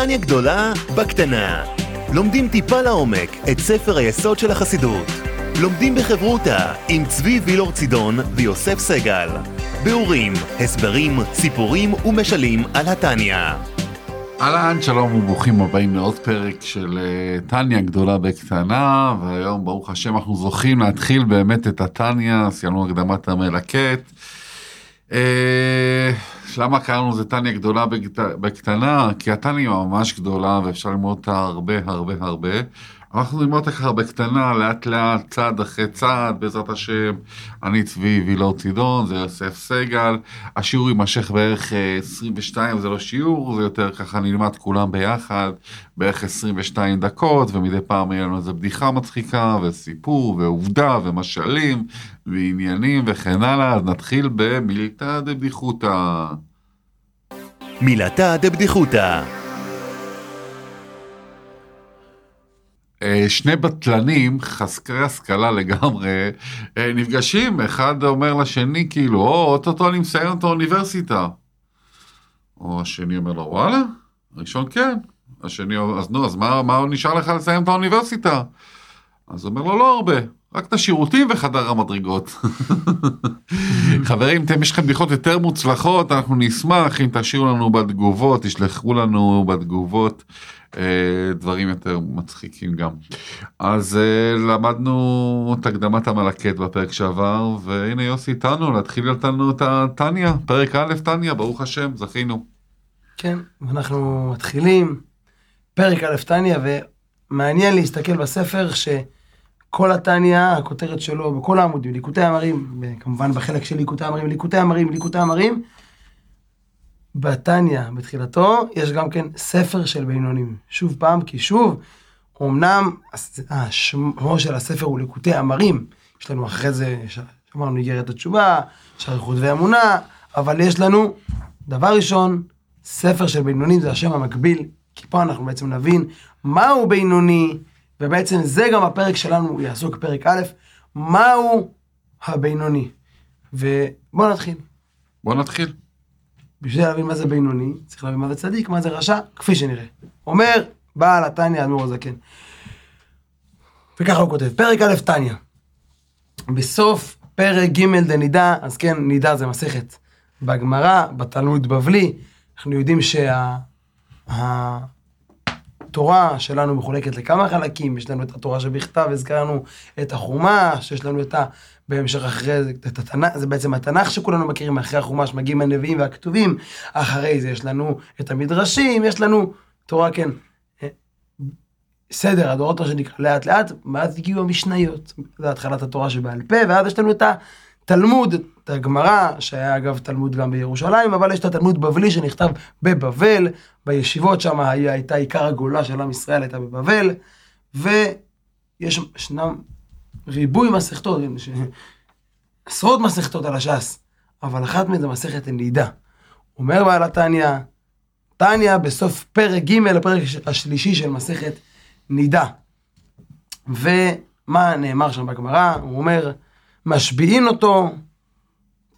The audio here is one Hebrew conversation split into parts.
טניה גדולה בקטנה. לומדים טיפה לעומק את ספר היסוד של החסידות. לומדים בחברותה עם צבי וילור צידון ויוסף סגל. ביאורים, הסברים, סיפורים ומשלים על התניא. אהלן, שלום וברוכים הבאים לעוד פרק של uh, טניה גדולה בקטנה, והיום ברוך השם אנחנו זוכים להתחיל באמת את הטניה, סיימנו הקדמת המלקט. למה קראנו לזה טניה גדולה בקט... בקטנה? כי הטניה ממש גדולה ואפשר ללמוד אותה הרבה הרבה הרבה. אנחנו נלמוד אותה ככה בקטנה, לאט לאט, צעד אחרי צעד, בעזרת השם. אני צבי וילור צידון, זה יוסף סגל. השיעור יימשך בערך 22, זה לא שיעור, זה יותר ככה נלמד כולם ביחד, בערך 22 דקות, ומדי פעם יהיה לנו איזה בדיחה מצחיקה, וסיפור, ועובדה, ומשלים, ועניינים, וכן הלאה. אז נתחיל במילתא דבדיחותא. מילתא דבדיחותא. אה, שני בטלנים, חסרי השכלה לגמרי, אה, נפגשים, אחד אומר לשני כאילו, או, אוטוטו אני מסיים את האוניברסיטה. או השני אומר לו, וואלה? הראשון כן. השני, אז נו, אז מה, מה נשאר לך לסיים את האוניברסיטה? אז אומר לו, לא הרבה, רק את השירותים וחדר המדרגות. חברים, אם יש לכם בדיחות יותר מוצלחות, אנחנו נשמח אם תשאירו לנו בתגובות, תשלחו לנו בתגובות. אה, דברים יותר מצחיקים גם. אז אה, למדנו את הקדמת המלקט בפרק שעבר, והנה יוסי איתנו להתחיל אותנו את הטניה, פרק א' טניה, ברוך השם, זכינו. כן, אנחנו מתחילים פרק א' טניה, ומעניין להסתכל בספר שכל הטניה, הכותרת שלו, בכל העמודים, ליקוטי המרים, כמובן בחלק של ליקוטי המרים, ליקוטי המרים, ליקוטי המרים, בתניא, בתחילתו, יש גם כן ספר של בינונים. שוב פעם, כי שוב, אמנם שמו של הספר הוא ליקוטי אמרים, יש לנו אחרי זה, אמרנו איגרת התשובה, שייכות ואמונה, אבל יש לנו, דבר ראשון, ספר של בינונים זה השם המקביל, כי פה אנחנו בעצם נבין מהו בינוני, ובעצם זה גם הפרק שלנו, הוא יעסוק פרק א', מהו הבינוני. ובואו נתחיל. בואו נתחיל. בשביל להבין מה זה בינוני, צריך להבין מה זה צדיק, מה זה רשע, כפי שנראה. אומר בעל התניא, אדמו"ר הזקן. וככה הוא כותב, פרק א' תניא. בסוף פרק ג' דנידה, אז כן, נידה זה מסכת בגמרא, בתלמוד בבלי, אנחנו יודעים שהתורה שה... שלנו מחולקת לכמה חלקים, יש לנו את התורה שבכתב, הזכרנו את החומש, יש לנו את ה... בהמשך אחרי זה, את התנ"ך, זה בעצם התנ"ך שכולנו מכירים, אחרי החומש מגיעים הנביאים והכתובים, אחרי זה יש לנו את המדרשים, יש לנו תורה, כן, אה, סדר הדורות, מה שנקרא, לאט לאט, ואז הגיעו המשניות, זה התחלת התורה שבעל פה, ואז יש לנו את התלמוד, הגמרא, שהיה אגב תלמוד גם בירושלים, אבל יש את התלמוד בבלי שנכתב בבבל, בישיבות שם הייתה עיקר הגאולה של עם ישראל, הייתה בבבל, ויש, ישנם ריבוי מסכתות, עשרות מסכתות על הש"ס, אבל אחת מהן זה מסכת הנידה. אומר בעל התניא, תניא בסוף פרק ג', הפרק השלישי של מסכת נידה. ומה נאמר שם בגמרא? הוא אומר, משביעין אותו,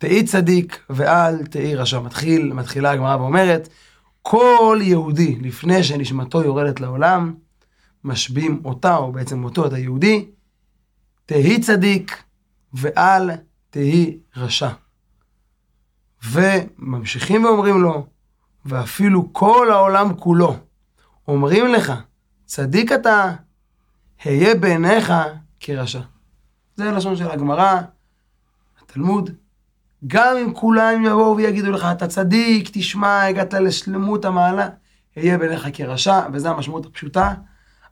תהי צדיק ואל תהי רשע. מתחיל, מתחילה הגמרא ואומרת, כל יהודי, לפני שנשמתו יורדת לעולם, משביעים אותה, או בעצם אותו, את היהודי, תהי צדיק ואל תהי רשע. וממשיכים ואומרים לו, ואפילו כל העולם כולו, אומרים לך, צדיק אתה, היה בעיניך כרשע. זה הלשון של הגמרא, התלמוד. גם אם כולם יבואו ויגידו לך, אתה צדיק, תשמע, הגעת לשלמות המעלה, היה בעיניך כרשע, וזו המשמעות הפשוטה.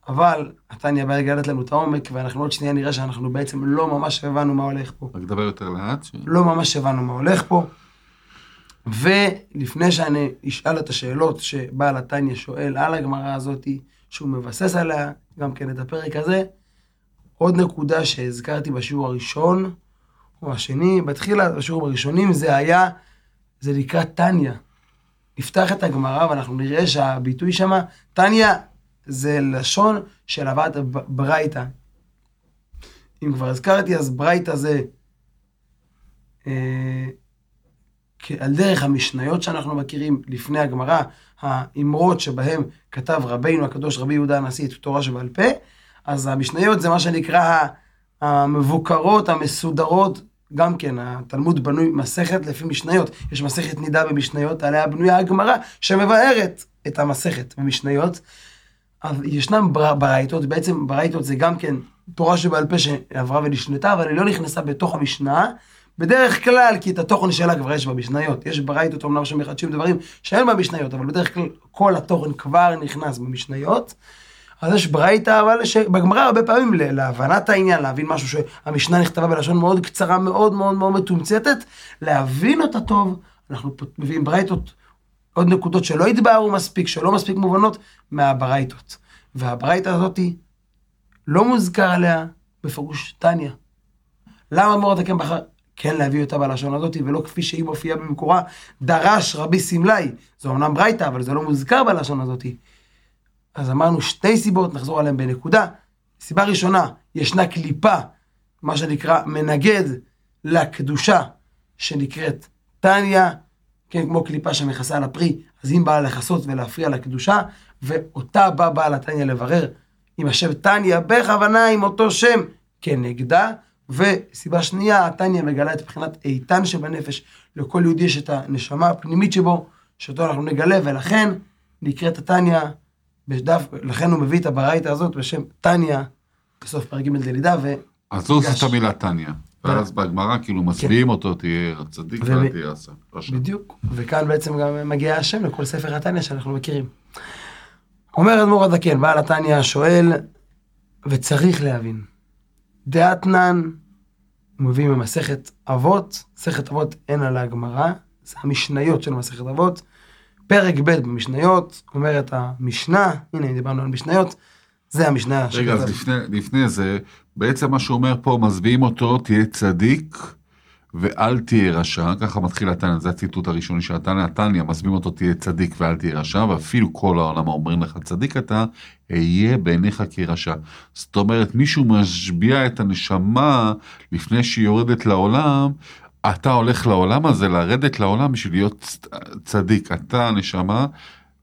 אבל התניא בא לגלת לנו את העומק, ואנחנו עוד שנייה נראה שאנחנו בעצם לא ממש הבנו מה הולך פה. רק דבר יותר לאט. ש... לא ממש הבנו מה הולך פה. ולפני שאני אשאל את השאלות שבעל התניא שואל על הגמרא הזאת, שהוא מבסס עליה גם כן את הפרק הזה, עוד נקודה שהזכרתי בשיעור הראשון, או השני, בתחילה, בשיעורים הראשונים, זה היה, זה נקרא תניא. נפתח את הגמרא ואנחנו נראה שהביטוי שמה, תניא זה לשון של הבאת ברייתא. אם כבר הזכרתי, אז ברייתא זה אה, על דרך המשניות שאנחנו מכירים לפני הגמרא, האמרות שבהם כתב רבינו הקדוש רבי יהודה הנשיא את תורה שבעל פה, אז המשניות זה מה שנקרא המבוקרות, המסודרות, גם כן, התלמוד בנוי מסכת לפי משניות. יש מסכת נידה במשניות, עליה בנויה הגמרא, שמבארת את המסכת במשניות. אז ישנם ברייתות, בעצם ברייתות זה גם כן תורה שבעל פה שעברה ונשנתה, אבל היא לא נכנסה בתוך המשנה. בדרך כלל, כי את התוכן שלה כבר יש במשניות. יש ברייתות אמנם שמחדשים דברים שאין במשניות, אבל בדרך כלל כל התוכן כבר נכנס במשניות. אז יש ברייתא, אבל שבגמרא הרבה פעמים להבנת העניין, להבין משהו שהמשנה נכתבה בלשון מאוד קצרה, מאוד מאוד מאוד מתומצתת, להבין אותה טוב, אנחנו מביאים ברייתות, עוד נקודות שלא התבהרו מספיק, שלא מספיק מובנות, מהברייתות. והברייתא הזאתי, לא מוזכר עליה בפירוש טניה. למה מורדכם בחר כן להביא אותה בלשון הזאת, ולא כפי שהיא מופיעה במקורה, דרש רבי סמלי. זו אמנם ברייתא, אבל זה לא מוזכר בלשון הזאת. אז אמרנו שתי סיבות, נחזור עליהן בנקודה. סיבה ראשונה, ישנה קליפה, מה שנקרא מנגד לקדושה, שנקראת טניה, כן, כמו קליפה שמכסה על הפרי, אז אם באה לכסות ולהפריע לקדושה, ואותה בא בעל התניא לברר אם השם טניה בכוונה עם אותו שם כנגדה, וסיבה שנייה, התניא מגלה את מבחינת איתן שבנפש, לכל יהודי יש את הנשמה הפנימית שבו, שאותו אנחנו נגלה, ולכן נקראת התניא בדף, לכן הוא מביא את הברייתא הזאת בשם תניא, בסוף פרק ג' דלידה, ו... אז הוא עושה את המילה תניא. ואז בגמרא כאילו מצביעים כן. אותו, תהיה צדיק ואל תהיה רשע. בדיוק, וכאן בעצם גם מגיע השם לכל ספר התניא שאנחנו מכירים. אומר אדמו"ר הזקן, בעל התניא שואל, וצריך להבין, דעתנן, הוא מביא ממסכת אבות, מסכת אבות אין על הגמרא, זה המשניות של מסכת אבות, פרק ב' במשניות, אומרת המשנה, הנה דיברנו על משניות, זה המשנה. רגע, אז לפני, לפני זה, בעצם מה שהוא אומר פה, מזוויעים אותו, תהיה צדיק ואל תהיה רשע, ככה מתחיל התניא, זה הציטוט הראשוני של התניא, התניא, מזוויעים אותו, תהיה צדיק ואל תהיה רשע, ואפילו כל העולם אומרים לך, צדיק אתה, אהיה בעיניך כרשע. זאת אומרת, מישהו משביע את הנשמה לפני שהיא יורדת לעולם, אתה הולך לעולם הזה, לרדת לעולם בשביל להיות צדיק. אתה, נשמה,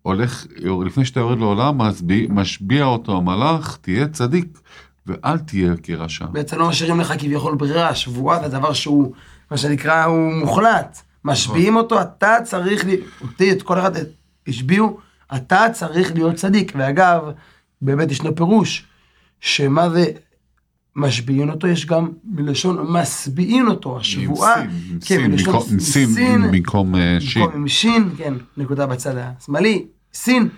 הולך, לפני שאתה יורד לעולם, משביע, משביע אותו המלאך, תהיה צדיק, ואל תהיה כרשע. בעצם לא משאירים לך כביכול ברירה, שבועה זה דבר שהוא, מה שנקרא, הוא מוחלט. משביעים אותו, אתה צריך, אותי, את כל אחד השביעו, אתה צריך להיות צדיק. ואגב, באמת ישנו פירוש, שמה זה משביעים אותו, יש גם מלשון משביעים אותו, השבועה, כן, מלשון סין, במקום אה, שין, במקום שין, כן, נקודה בצד השמאלי, סין,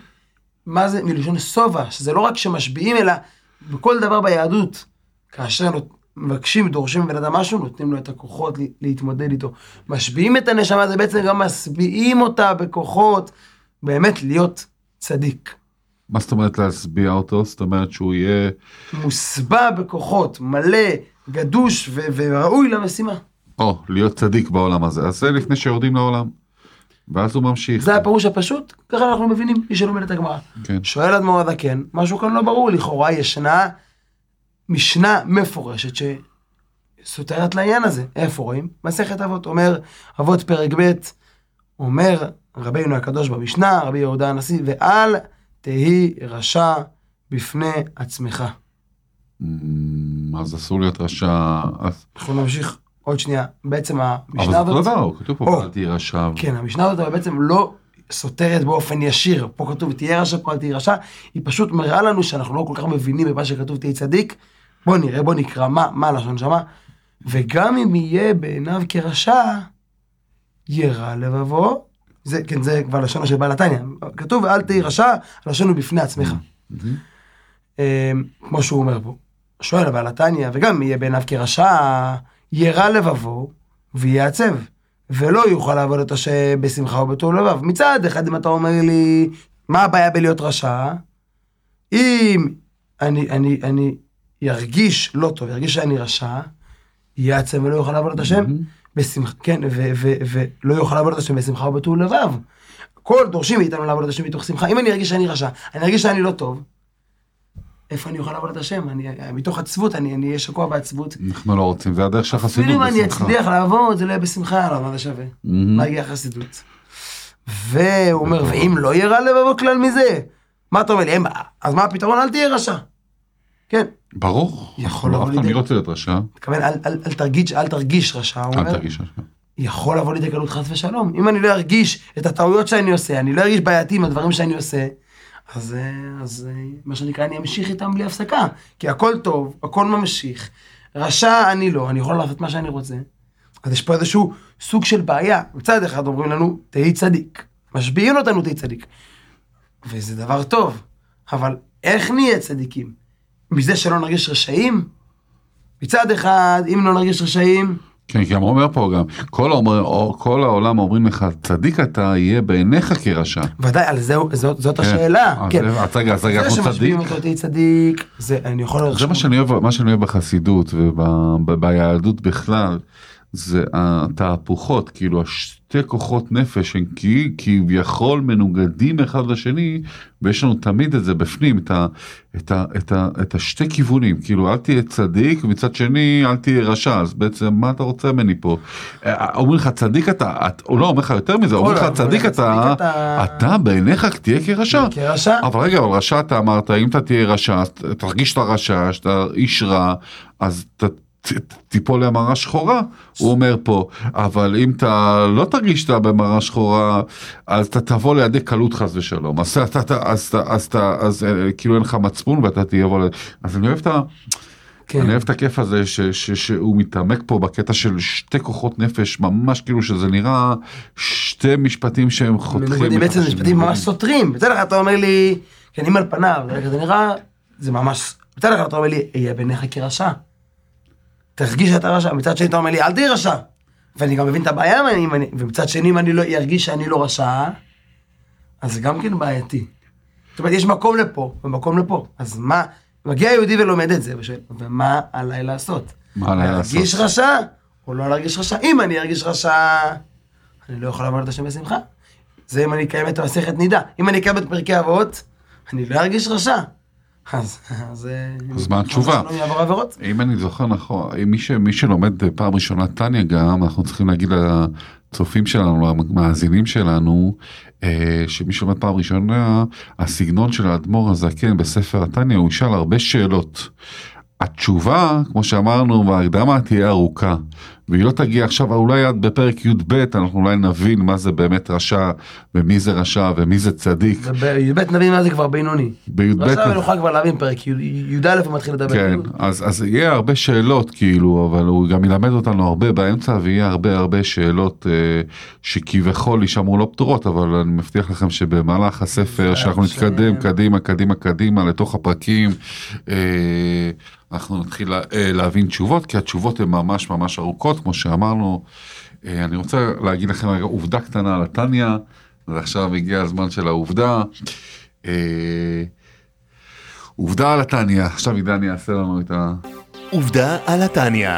מה זה? מלשון שובע, שזה לא רק שמשביעים, אלא בכל דבר ביהדות, כאשר מבקשים, דורשים מבן אדם משהו, נותנים לו את הכוחות להתמודד איתו. משביעים את הנשמה, זה בעצם גם משביעים אותה בכוחות, באמת להיות צדיק. מה זאת אומרת להשביע אותו? זאת אומרת שהוא יהיה... מוסבע בכוחות, מלא, גדוש ו- וראוי למשימה. או, להיות צדיק בעולם הזה. אז זה לפני שיורדים לעולם. ואז הוא ממשיך. זה הפירוש הפשוט, ככה אנחנו מבינים, מי שלומד את הגמרא. כן. שואל אדמו"ר הזקן, משהו כאן לא ברור, לכאורה ישנה משנה מפורשת שסותרת לעניין הזה. איפה רואים? מסכת אבות, אומר אבות פרק ב', אומר רבינו הקדוש במשנה, רבי יהודה הנשיא, ואל תהי רשע בפני עצמך. Mm, אז אסור להיות רשע. אנחנו נמשיך עוד שנייה. בעצם המשנה הזאת... אבל זה אותו דבר, כתוב פה אל תהי רשע. כן, המשנה הזאת בעצם לא סותרת באופן ישיר. פה כתוב תהיה רשע, פה אל תהי רשע. היא פשוט מראה לנו שאנחנו לא כל כך מבינים במה שכתוב תהי צדיק. בוא נראה, בוא נקרא מה, מה הלשון שמה. וגם אם יהיה בעיניו כרשע, ירע לבבו זה, כן, זה כבר לשון של בעל התניא. כתוב, אל תהי רשע, לשון הוא בפני עצמך. אמ, כמו שהוא אומר פה. שואל בעל התניא, וגם יהיה בעיניו כרשע, ירע לבבו ויעצב. ולא יוכל לעבוד את השם בשמחה ובטוב לבב. מצד אחד, אם אתה אומר לי, מה הבעיה בלהיות רשע? אם אני, אני, אני ירגיש לא טוב, ירגיש שאני רשע, יעצב ולא יוכל לעבוד את השם. בשמחה, כן, ולא יוכל לעבוד את השם בשמחה ובטוב לבב. כל דורשים מאיתנו לעבוד את השם מתוך שמחה. אם אני ארגיש שאני רשע, אני ארגיש שאני לא טוב, איפה אני אוכל לעבוד את השם? אני, מתוך עצבות, אני אהיה שקוע בעצבות. אנחנו לא רוצים, זה הדרך של החסידות, אפילו אם אני אצליח לעבוד, זה לא יהיה בשמחה, לא, מה זה שווה? מה יהיה החסידות? והוא אומר, ואם לא יהיה רע לבבו כלל מזה? מה אתה אומר לי? אז מה הפתרון? אל תהיה רשע. כן, ברור. יכול לבוא לידי- מי רוצה להיות רשע? מתכוון, אל, אל, אל, תרגיש, אל תרגיש רשע, אל תרגיש רשע. יכול לבוא לידי קלות חס ושלום. אם אני לא ארגיש את הטעויות שאני עושה, אני לא ארגיש בעייתי עם הדברים שאני עושה, אז, אה, אז אה, מה שנקרא, אני אמשיך איתם בלי הפסקה. כי הכל טוב, הכל ממשיך. רשע אני לא, אני יכול לעשות מה שאני רוצה. אז יש פה איזשהו סוג של בעיה. מצד אחד אומרים לנו, תהי צדיק. משביעים אותנו תהי צדיק. וזה דבר טוב, אבל איך נהיה צדיקים? מזה שלא נרגיש רשעים? מצד אחד, אם לא נרגיש רשעים, כן, כי אומר פה גם, כל, האומר, או- כל העולם אומרים לך, צדיק אתה יהיה בעיניך כרשע. ודאי, על זה, זאת, זאת כן. השאלה. אז כן. אז רגע, אז רגע, זה אנחנו צדיק. אותו תהי צדיק, זה, אני יכול... זה מה שאני אוהב, מה שאני אוהב בחסידות וביהדות בכלל, זה התהפוכות, כאילו השתי כוחות נפש הם כביכול מנוגדים אחד לשני, ויש לנו תמיד את זה בפנים, את, ה, את, ה, את, ה, את השתי כיוונים, כאילו אל תהיה צדיק, ומצד שני אל תהיה רשע, אז בעצם מה אתה רוצה ממני פה? אה, אומרים לך צדיק אתה, את- הוא לא אומר לך יותר מזה, אומרים לך צדיק אתה, אתה- אתה בעיניך תהיה כרשע. כרשע. אבל רגע, אבל רשע אתה אמרת, אם אתה תהיה רשע, תרגיש שאתה רשע, שאתה איש רע, אז ת, תיפול למראה שחורה, הוא אומר פה, אבל אם אתה לא תרגיש שאתה במראה שחורה, אז אתה תבוא לידי קלות חס ושלום, אז אתה, אתה, אז אז אז אה, כאילו אין לך מצפון ואתה תבוא, ל- אז אני אוהב את ה... כן. אני אוהב את הכיף הזה ש, ש, שהוא מתעמק פה בקטע של שתי כוחות נפש ממש כאילו שזה נראה שתי משפטים שהם חותכים. בעצם. משפטים ממש סותרים. מצד אחד אתה אומר לי, כן, אם על פניו, זה נראה, זה ממש, מצד אחד אתה אומר לי, אהיה בעיניך כרשע. תרגיש שאתה רשע, מצד שני אתה אומר לי, אל תהיה רשע. ואני גם מבין את הבעיה, אם אני- ומצד שני אם אני לא ארגיש שאני לא רשע, אז זה גם כן בעייתי. זאת אומרת, יש מקום לפה ומקום לפה, אז מה, מגיע יהודי ולומד את זה, ושואל, ומה עליי לעשות? מה עליי להרגיש לעשות? רשע או לא להרגיש רשע? אם אני ארגיש רשע, אני לא יכול לעמוד את השם בשמחה. זה אם אני אקיים את המסכת נידה. אם אני אקיים את פרקי אבות, אני לא ארגיש רשע. אז, אז, אז מה התשובה? אם אני זוכר נכון, מי, ש, מי שלומד פעם ראשונה טניה גם, אנחנו צריכים להגיד לצופים שלנו, למאזינים שלנו, אה, שמי שלומד פעם ראשונה, הסגנון של האדמו"ר הזקן בספר הטניה, הוא ישאל הרבה שאלות. התשובה, כמו שאמרנו בהקדמה, תהיה ארוכה. והיא לא תגיע עכשיו, אולי עד בפרק י"ב אנחנו אולי נבין מה זה באמת רשע, ומי זה רשע, ומי זה צדיק. ובי"ב נבין מה זה כבר בינוני. בי"ב עכשיו נוכל כבר להבין פרק י"א הוא מתחיל לדבר. כן, אז, אז יהיה הרבה שאלות כאילו, אבל הוא גם ילמד אותנו הרבה באמצע ויהיה הרבה הרבה שאלות אה, שכביכול יישמעו לא פתורות, אבל אני מבטיח לכם שבמהלך הספר, שאנחנו. נתקדם קדימה, קדימה, קדימה לתוך הפרקים, אה, אנחנו נתחיל אה, להבין תשובות, כי התשובות הן ממש ממש ארוכות, כמו שאמרנו. אה, אני רוצה להגיד לכם רגע עובדה קטנה על התניא, ועכשיו הגיע הזמן של העובדה. אה, עובדה על התניא, עכשיו עידן יעשה לנו את ה... עובדה על התניא.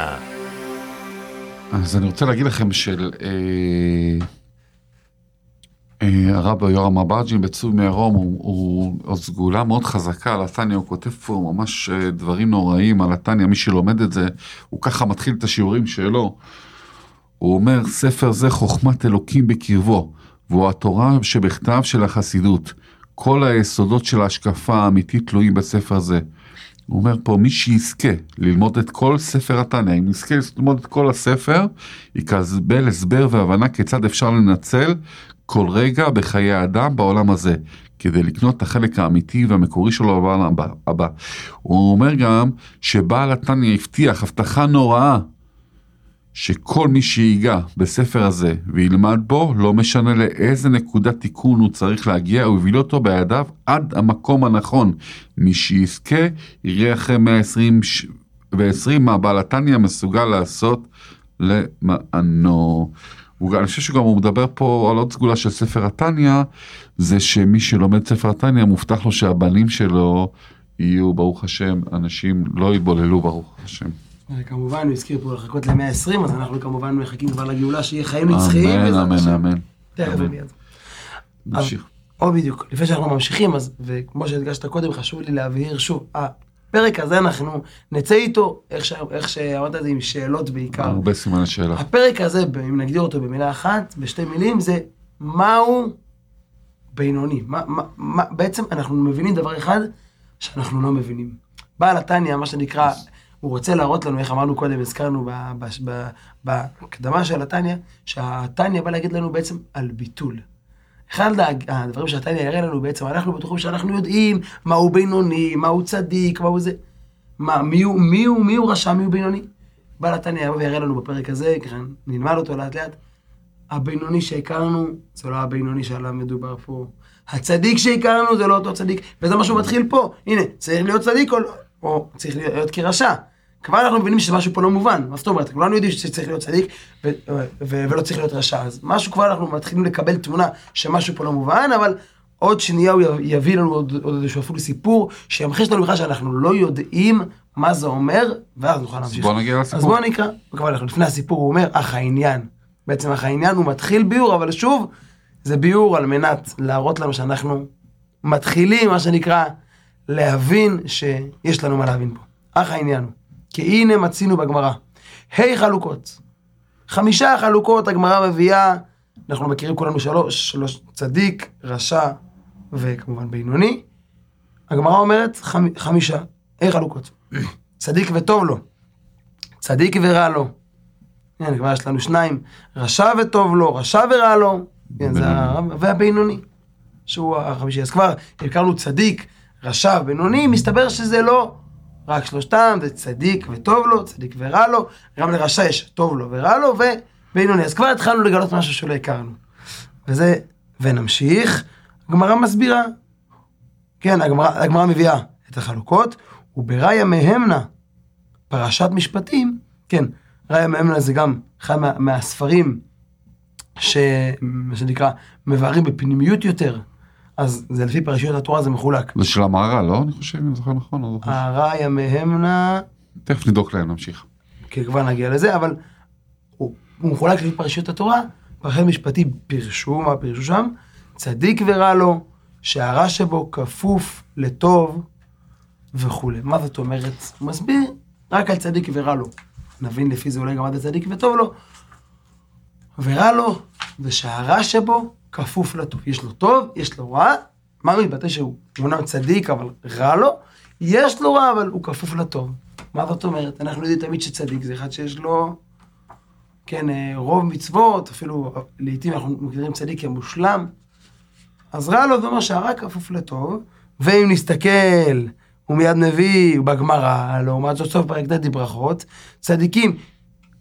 אז אני רוצה להגיד לכם של אה, אה, הרב יורם אברג'ין בצור מירום, הוא, הוא, הוא סגולה מאוד חזקה על התניא, הוא כותב פה ממש אה, דברים נוראים על התניא, מי שלומד את זה, הוא ככה מתחיל את השיעורים שלו. הוא אומר, ספר זה חוכמת אלוקים בקרבו, והוא התורה שבכתב של החסידות. כל היסודות של ההשקפה האמיתית תלויים בספר זה. הוא אומר פה, מי שיזכה ללמוד את כל ספר התניא, אם יזכה ללמוד את כל הספר, יקבל הסבר והבנה כיצד אפשר לנצל כל רגע בחיי האדם בעולם הזה, כדי לקנות את החלק האמיתי והמקורי שלו בעולם הבא-. הוא אומר גם שבעל התניא הבטיח הבטחה נוראה שכל מי שיגע בספר הזה וילמד בו, לא משנה לאיזה נקודת תיקון הוא צריך להגיע, הוא יוביל אותו בידיו עד המקום הנכון. מי שיזכה, יראה אחרי 120 ש- ו-20 מה בעל התניא מסוגל לעשות למענו. אני חושב שגם הוא מדבר פה על עוד סגולה של ספר התניא, זה שמי שלומד ספר התניא מובטח לו שהבנים שלו יהיו, ברוך השם, אנשים לא יתבוללו, ברוך השם. כמובן, הוא הזכיר פה לחכות ל-120, אז אנחנו כמובן מחכים כבר לגאולה שיהיה חיים נצחיים. אמן, אמן. אמן. תכף. ומיד. נמשיך. או בדיוק, לפני שאנחנו ממשיכים, אז, וכמו שהדגשת קודם, חשוב לי להבהיר שוב, הפרק הזה אנחנו נצא איתו, איך, ש... איך שאמרת את זה, עם שאלות בעיקר. הרבה סימני שאלה. הפרק הזה, אם נגדיר אותו במילה אחת, בשתי מילים, זה מהו בינוני? מה, מה, מה, בעצם אנחנו מבינים דבר אחד שאנחנו לא מבינים. בעל התניא, מה שנקרא, הוא רוצה להראות לנו, איך אמרנו קודם, הזכרנו בהקדמה של התניא, שהתניא בא להגיד לנו בעצם על ביטול. אחד הדברים שהתניא יראה לנו בעצם, אנחנו בטוחים שאנחנו יודעים מהו בינוני, מהו צדיק, מהו זה. מה, מי הוא, מי הוא, מי הוא רשע, מי הוא בינוני? בעל התניא יבוא ויראה לנו בפרק הזה, ככה נלמד אותו לאט לאט. הבינוני שהכרנו, זה לא הבינוני שעליו מדובר פה. הצדיק שהכרנו זה לא אותו צדיק, וזה מה שהוא מתחיל פה. הנה, צריך להיות צדיק או לא, או צריך להיות כרשע. כבר אנחנו מבינים שמשהו פה לא מובן, מה זאת אומרת? כולנו יודעים שצריך להיות צדיק ו- ו- ו- ולא צריך להיות רשע, אז משהו כבר אנחנו מתחילים לקבל תמונה שמשהו פה לא מובן, אבל עוד שנייה הוא יביא לנו עוד, עוד איזשהו אפילו סיפור שימחיש לנו בכלל שאנחנו לא יודעים מה זה אומר, ואז נוכל להמשיך. בוא נגיע לסיפור. אז בואו נקרא, כבר אנחנו לפני הסיפור הוא אומר, אך העניין. בעצם אך העניין הוא מתחיל ביור, אבל שוב, זה ביור על מנת להראות לנו שאנחנו מתחילים, מה שנקרא, להבין שיש לנו מה להבין פה. אך העניין הוא, כי הנה מצינו בגמרא, ה' חלוקות. חמישה חלוקות הגמרא מביאה, אנחנו מכירים כולנו שלוש, שלוש צדיק, רשע וכמובן בינוני. הגמרא אומרת חמ, חמישה, ה' חלוקות. צדיק וטוב לו, צדיק ורע לו. הנה, כבר יש לנו שניים, רשע וטוב לו, רשע ורע לו, כן, זה הרב, והבינוני, שהוא החמישי. אז כבר הכרנו צדיק, רשע ובינוני, מסתבר שזה לא רק שלושתם, זה צדיק וטוב לו, צדיק ורע לו, גם לרשע יש טוב לו ורע לו, ובינוני. אז כבר התחלנו לגלות משהו שלא הכרנו. וזה, ונמשיך, הגמרא מסבירה. כן, הגמרא, מביאה את החלוקות, ובראיה מהמנה, פרשת משפטים, כן, ראיה מהמנה זה גם אחד מה, מהספרים ש... מה שנקרא, מבארים בפנימיות יותר, אז זה לפי פרשיות התורה זה מחולק. זה של המהר"ל, לא? אני חושב, אם זוכר נכון. לא זוכר. הראיה מהמנה, תכף נבדוק להם, נמשיך. כי כבר נגיע לזה, אבל הוא, הוא מחולק לפי פרשיות התורה, פרשת משפטים פירשו, מה פירשו שם? צדיק ורע לו, שהרע שבו כפוף לטוב וכולי. מה זאת אומרת? הוא מסביר רק על צדיק ורע לו. נבין לפי זה אולי גם עד הצדיק וטוב לו. ורע לו, ושהרע שבו כפוף לטוב. יש לו טוב, יש לו רע. מה מתבטא שהוא אומנם צדיק, אבל רע לו? יש לו רע, אבל הוא כפוף לטוב. מה זאת אומרת? אנחנו יודעים תמיד שצדיק זה אחד שיש לו, כן, אה, רוב מצוות, אפילו לעיתים אנחנו מגדירים צדיק כמושלם. אז רע לו זה אומר שהרע כפוף לטוב, ואם נסתכל, הוא מיד מביא בגמרא, לעומת זאת סוף פרק ד' ברכות, צדיקים,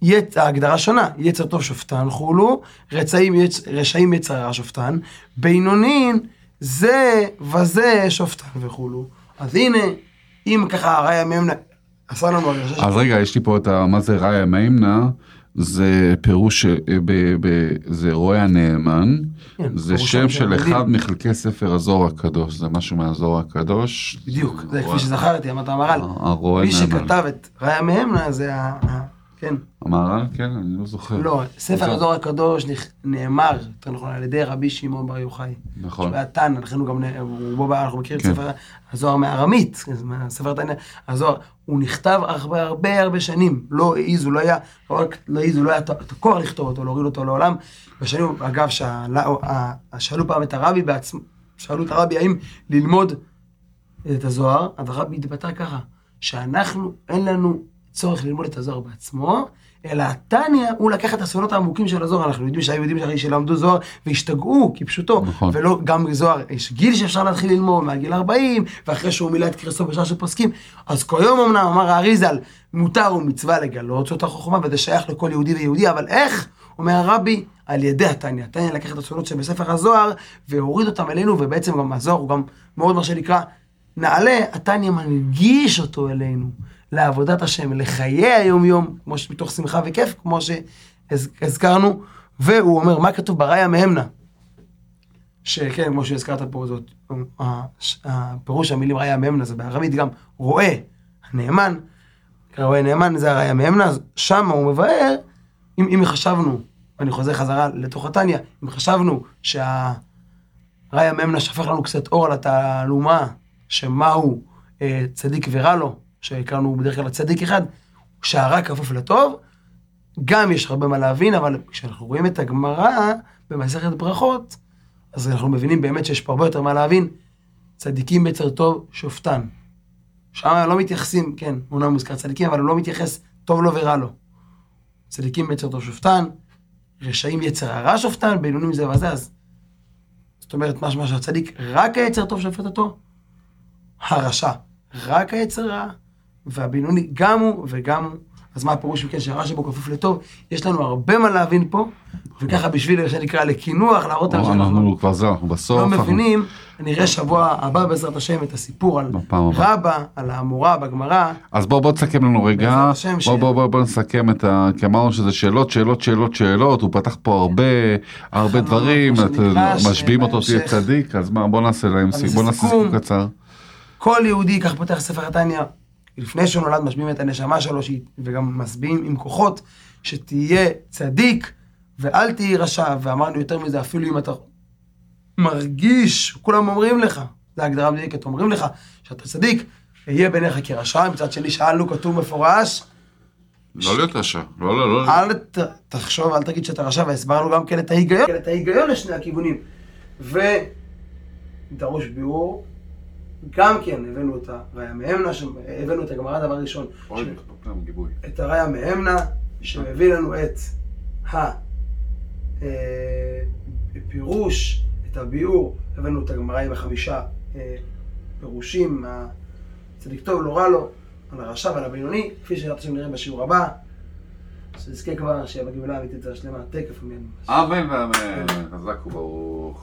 יצ... ההגדרה שונה, יצר טוב שופטן חולו, רצאים, יצ... רשעים יצר רע שופטן, בינונין זה וזה שופטן וכולו. אז הנה, אם ככה ראיה ממנה עשה לנו הרגשה אז רגע, יש לי פה את ה... מה זה ראיה מימנה? זה פירוש, ב- ב- זה רועה הנאמן, כן, זה שם של. אחד מחלקי ספר הזוהר הקדוש, זה משהו מהזוהר הקדוש. בדיוק, זה רועה- כפי שזכרתי, אמרת המהר"ל. מי. שכתב את ראיה מהמנה זה כן. המהר"ל? כן, אני לא זוכר. לא, ספר בסדר. הזוהר הקדוש נאמר, יותר נכון, על ידי רבי שמעון בר יוחאי. נכון. שהוא היה לכן הוא גם, הוא בו, אנחנו מכירים את כן. ספר הזוהר מארמית, מה- ספר תנא, הזוהר, הוא נכתב הרבה הרבה הרבה שנים, לא העזו, לא היה, לא רק לא העזו, לא היה את הכוח לכתוב אותו, להוריד אותו לעולם. בשנים, אגב, שאלו פעם את הרבי בעצמו, שאלו את הרבי האם ללמוד את הזוהר, אז הרבי התבטא ככה, שאנחנו, אין לנו צורך ללמוד את הזוהר בעצמו, אלא התניא, הוא לקח את הסודות העמוקים של הזוהר, אנחנו יודעים שהיו שהרי שלמדו זוהר והשתגעו כפשוטו, נכון. ולא, גם זוהר, יש גיל שאפשר להתחיל ללמוד, מהגיל 40, ואחרי שהוא מילא את קרסו בשעה שפוסקים, אז כל יום אמנם אמר האריזל, מותר ומצווה לגלות זאת החוכמה, וזה שייך לכל יהודי ויהודי, אבל איך? אומר הרבי, על ידי התניא. התניא לקח את הסודות שבספר הזוהר, והוריד אותם אלינו, ובעצם גם הזוהר הוא גם מאוד מה שנקרא, נעלה, התניא מנגיש אותו אלינו, לעבודת השם, לחיי היום-יום, כמו שמתוך שמחה וכיף, כמו שהזכרנו, והוא אומר, מה כתוב בראיה מהמנה? שכן, כמו שהזכרת פה, זאת, הפירוש המילים ראיה מהמנה זה בערבית גם רואה, הנאמן, רואה נאמן זה הראיה מהמנה, שם הוא מבאר, אם, אם חשבנו, ואני חוזר חזרה לתוך התניא, אם חשבנו שה... ראיה ממנה שפך לנו קצת אור על התעלומה, שמהו אה, צדיק ורע לו, שהכרנו בדרך כלל צדיק אחד, שהרע כפוף לטוב, גם יש הרבה מה להבין, אבל כשאנחנו רואים את הגמרא, במסכת ברכות, אז אנחנו מבינים באמת שיש פה הרבה יותר מה להבין. צדיקים בצר טוב שופטן. שם לא מתייחסים, כן, אומנם מוזכר צדיקים, אבל הוא לא מתייחס טוב לו ורע לו. צדיקים בצר טוב שופטן, רשעים יצר הרע שופטן, בינונים זה וזה, אז... זאת אומרת, משמע שהצדיק, רק היצר טוב שופט אותו, הרשע, רק היצר רע, והבינוני גם הוא וגם הוא. אז מה הפירוש מכן שהרע שבו כפוף לטוב? יש לנו הרבה מה להבין פה, וככה בשביל, מה שנקרא, לקינוח, להראות לנו שאנחנו אנחנו כבר זהו, אנחנו בסוף. לא מבינים, נראה שבוע הבא בעזרת השם את הסיפור על. רבא, על האמורה בגמרא. אז בוא בוא תסכם לנו רגע, בעזרת השם ש- בוא בוא בוא בוא נסכם את ה... כי אמרנו שזה שאלות שאלות שאלות שאלות, הוא פתח פה הרבה הרבה דברים, משביעים אותו תהיה צדיק, אז מה בוא נעשה להם נעשה. סיכום קצר. כל יהודי, כך פותח ספר התניא, לפני שהוא נולד משביעים את הנשמה שלו, וגם משביעים עם כוחות, שתהיה צדיק ואל תהי רשע, ואמרנו יותר מזה, אפילו אם אתה מרגיש, כולם אומרים לך, זו הגדרה מדויקת, אומרים לך שאתה צדיק, יהיה בעיניך כרשע, מצד שני שאלנו, כתוב מפורש, לא להיות רשע, לא לא לא. אל ת, תחשוב, אל תגיד שאתה רשע, והסברנו גם כן את ההיגיון, את ההיגיון לשני הכיוונים. ודרוש ביאור, גם כן הבאנו את הראיה מאמנה, ש- הבאנו את הגמרא דבר ראשון. את הראיה מאמנה, שמביא לנו את הפירוש, את הביאור, הבאנו את הגמרא עם החמישה אה, פירושים, הצדיק טוב, לא רע לו, על הרשע ועל הבינוני, כפי שאנחנו נראה בשיעור הבא. שנזכה כבר שיהיה בגאולה האמיתית והשלמה, תקף ממנו. אמן ואמן, חזק וברוך.